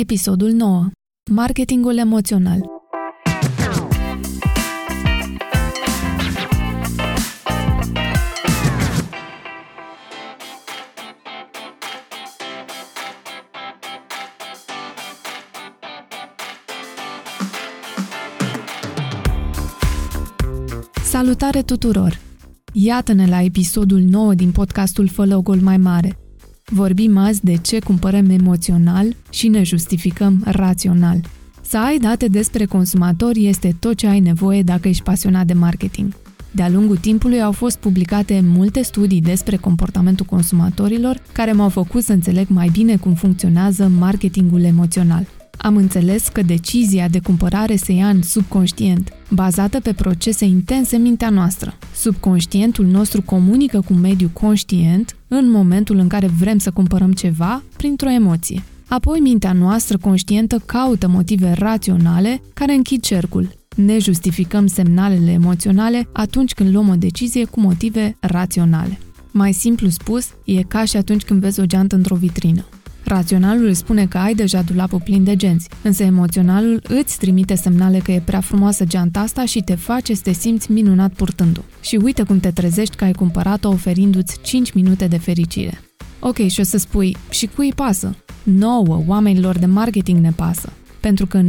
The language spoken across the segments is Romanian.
Episodul 9. Marketingul emoțional. Salutare tuturor! Iată-ne la episodul 9 din podcastul Fă Logul mai mare. Vorbim azi de ce cumpărăm emoțional și ne justificăm rațional. Să ai date despre consumatori este tot ce ai nevoie dacă ești pasionat de marketing. De-a lungul timpului au fost publicate multe studii despre comportamentul consumatorilor care m-au făcut să înțeleg mai bine cum funcționează marketingul emoțional. Am înțeles că decizia de cumpărare se ia în subconștient, bazată pe procese intense în mintea noastră. Subconștientul nostru comunică cu mediul conștient în momentul în care vrem să cumpărăm ceva printr-o emoție. Apoi mintea noastră conștientă caută motive raționale care închid cercul. Ne justificăm semnalele emoționale atunci când luăm o decizie cu motive raționale. Mai simplu spus, e ca și atunci când vezi o geantă într-o vitrină. Raționalul îți spune că ai deja dulapul plin de genți, însă emoționalul îți trimite semnale că e prea frumoasă geanta asta și te face să te simți minunat purtându o Și uite cum te trezești că ai cumpărat-o oferindu-ți 5 minute de fericire. Ok, și o să spui, și cui pasă? Nouă, oamenilor de marketing ne pasă. Pentru că 95%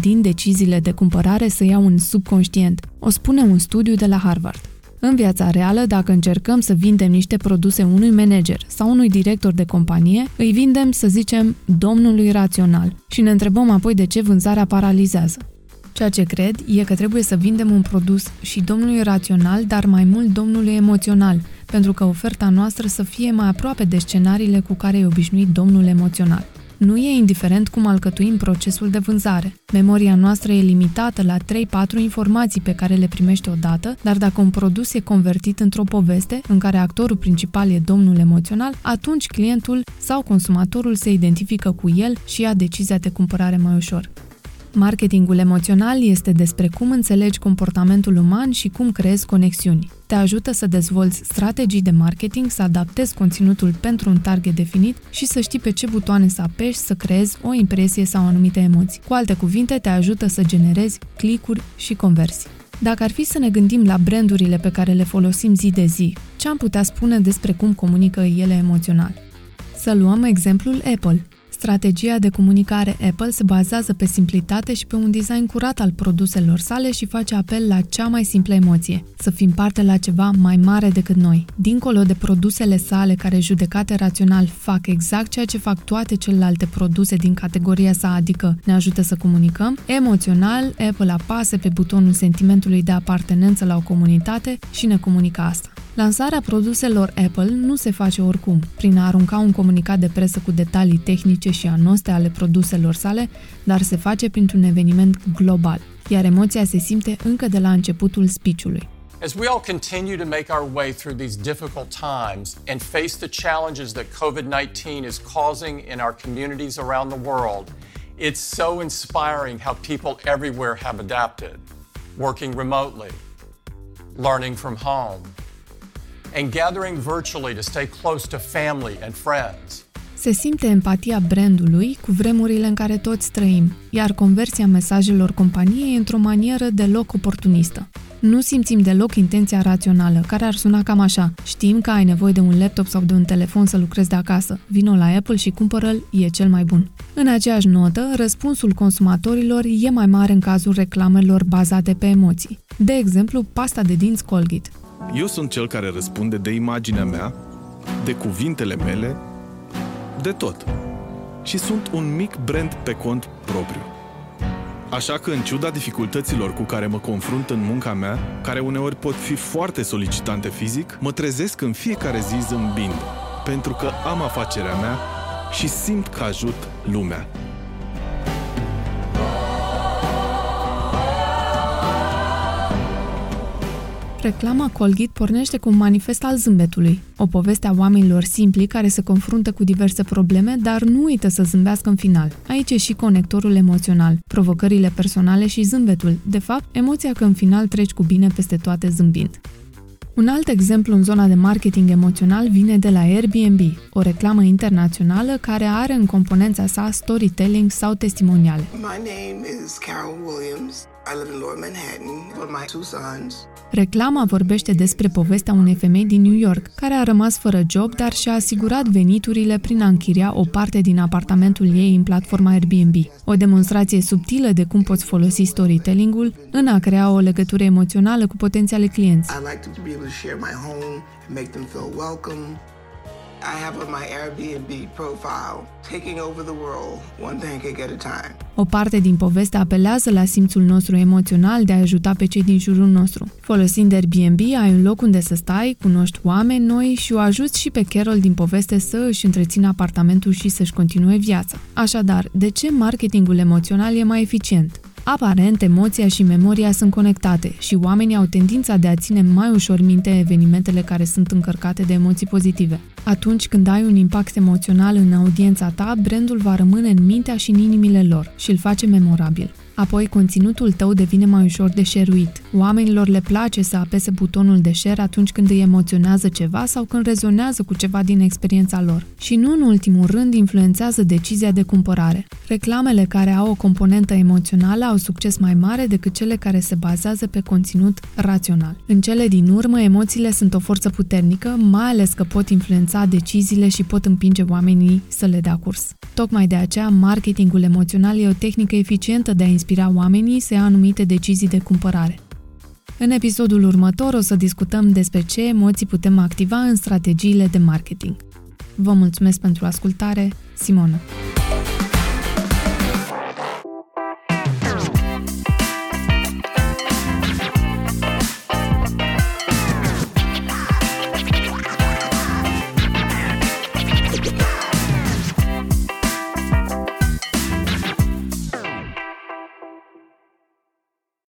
din deciziile de cumpărare se iau în subconștient, o spune un studiu de la Harvard. În viața reală, dacă încercăm să vindem niște produse unui manager sau unui director de companie, îi vindem, să zicem, domnului rațional și ne întrebăm apoi de ce vânzarea paralizează. Ceea ce cred e că trebuie să vindem un produs și domnului rațional, dar mai mult domnului emoțional, pentru că oferta noastră să fie mai aproape de scenariile cu care e obișnuit domnul emoțional. Nu e indiferent cum alcătuim procesul de vânzare. Memoria noastră e limitată la 3-4 informații pe care le primește odată, dar dacă un produs e convertit într-o poveste în care actorul principal e domnul emoțional, atunci clientul sau consumatorul se identifică cu el și ia decizia de cumpărare mai ușor. Marketingul emoțional este despre cum înțelegi comportamentul uman și cum creezi conexiuni. Te ajută să dezvolți strategii de marketing, să adaptezi conținutul pentru un target definit și să știi pe ce butoane să apeși să creezi o impresie sau anumite emoții. Cu alte cuvinte, te ajută să generezi clicuri și conversii. Dacă ar fi să ne gândim la brandurile pe care le folosim zi de zi, ce am putea spune despre cum comunică ele emoțional? Să luăm exemplul Apple. Strategia de comunicare Apple se bazează pe simplitate și pe un design curat al produselor sale și face apel la cea mai simplă emoție, să fim parte la ceva mai mare decât noi. Dincolo de produsele sale care judecate rațional fac exact ceea ce fac toate celelalte produse din categoria sa, adică ne ajută să comunicăm, emoțional Apple apasă pe butonul sentimentului de apartenență la o comunitate și ne comunică asta. Lansarea produselor Apple nu se face oricum, prin a arunca un comunicat de presă cu detalii tehnice și anoste ale produselor sale, dar se face printr-un eveniment global, iar emoția se simte încă de la începutul speech-ului. As we all continue to make our way through these difficult times and face the challenges that COVID 19 is causing in our communities around the world, it's so inspiring how people everywhere have adapted, working remotely, learning from home, and gathering virtually to stay close to family and friends. Se simte empatia brandului cu vremurile în care toți trăim, iar conversia mesajelor companiei într-o manieră deloc oportunistă. Nu simțim deloc intenția rațională, care ar suna cam așa. Știm că ai nevoie de un laptop sau de un telefon să lucrezi de acasă. Vino la Apple și cumpără-l, e cel mai bun. În aceeași notă, răspunsul consumatorilor e mai mare în cazul reclamelor bazate pe emoții. De exemplu, pasta de dinți Colgate. Eu sunt cel care răspunde de imaginea mea, de cuvintele mele, de tot. Și sunt un mic brand pe cont propriu. Așa că, în ciuda dificultăților cu care mă confrunt în munca mea, care uneori pot fi foarte solicitante fizic, mă trezesc în fiecare zi zâmbind, pentru că am afacerea mea și simt că ajut lumea. Reclama Colgate pornește cu un manifest al zâmbetului, o poveste a oamenilor simpli care se confruntă cu diverse probleme, dar nu uită să zâmbească în final. Aici e și conectorul emoțional, provocările personale și zâmbetul. De fapt, emoția că în final treci cu bine peste toate zâmbind. Un alt exemplu în zona de marketing emoțional vine de la Airbnb, o reclamă internațională care are în componența sa storytelling sau testimoniale. My name is Carol Williams. I live in Lower Manhattan with my two sons. Reclama vorbește despre povestea unei femei din New York, care a rămas fără job, dar și-a asigurat veniturile prin a închiria o parte din apartamentul ei în platforma Airbnb. O demonstrație subtilă de cum poți folosi storytelling-ul în a crea o legătură emoțională cu potențiale clienți. I like to be able to share my home, make them feel welcome. I have on my Airbnb profile, taking over the world, one pancake at a time. O parte din poveste apelează la simțul nostru emoțional de a ajuta pe cei din jurul nostru. Folosind Airbnb, ai un loc unde să stai, cunoști oameni noi și o ajuți și pe Carol din poveste să își întrețină apartamentul și să-și continue viața. Așadar, de ce marketingul emoțional e mai eficient? Aparent, emoția și memoria sunt conectate și oamenii au tendința de a ține mai ușor minte evenimentele care sunt încărcate de emoții pozitive. Atunci când ai un impact emoțional în audiența ta, brandul va rămâne în mintea și în inimile lor și îl face memorabil. Apoi, conținutul tău devine mai ușor de șeruit. Oamenilor le place să apese butonul de share atunci când îi emoționează ceva sau când rezonează cu ceva din experiența lor. Și nu în ultimul rând, influențează decizia de cumpărare. Reclamele care au o componentă emoțională au succes mai mare decât cele care se bazează pe conținut rațional. În cele din urmă, emoțiile sunt o forță puternică, mai ales că pot influența deciziile și pot împinge oamenii să le dea curs. Tocmai de aceea, marketingul emoțional e o tehnică eficientă de a inspira oamenii să ia anumite decizii de cumpărare. În episodul următor o să discutăm despre ce emoții putem activa în strategiile de marketing. Vă mulțumesc pentru ascultare, Simona!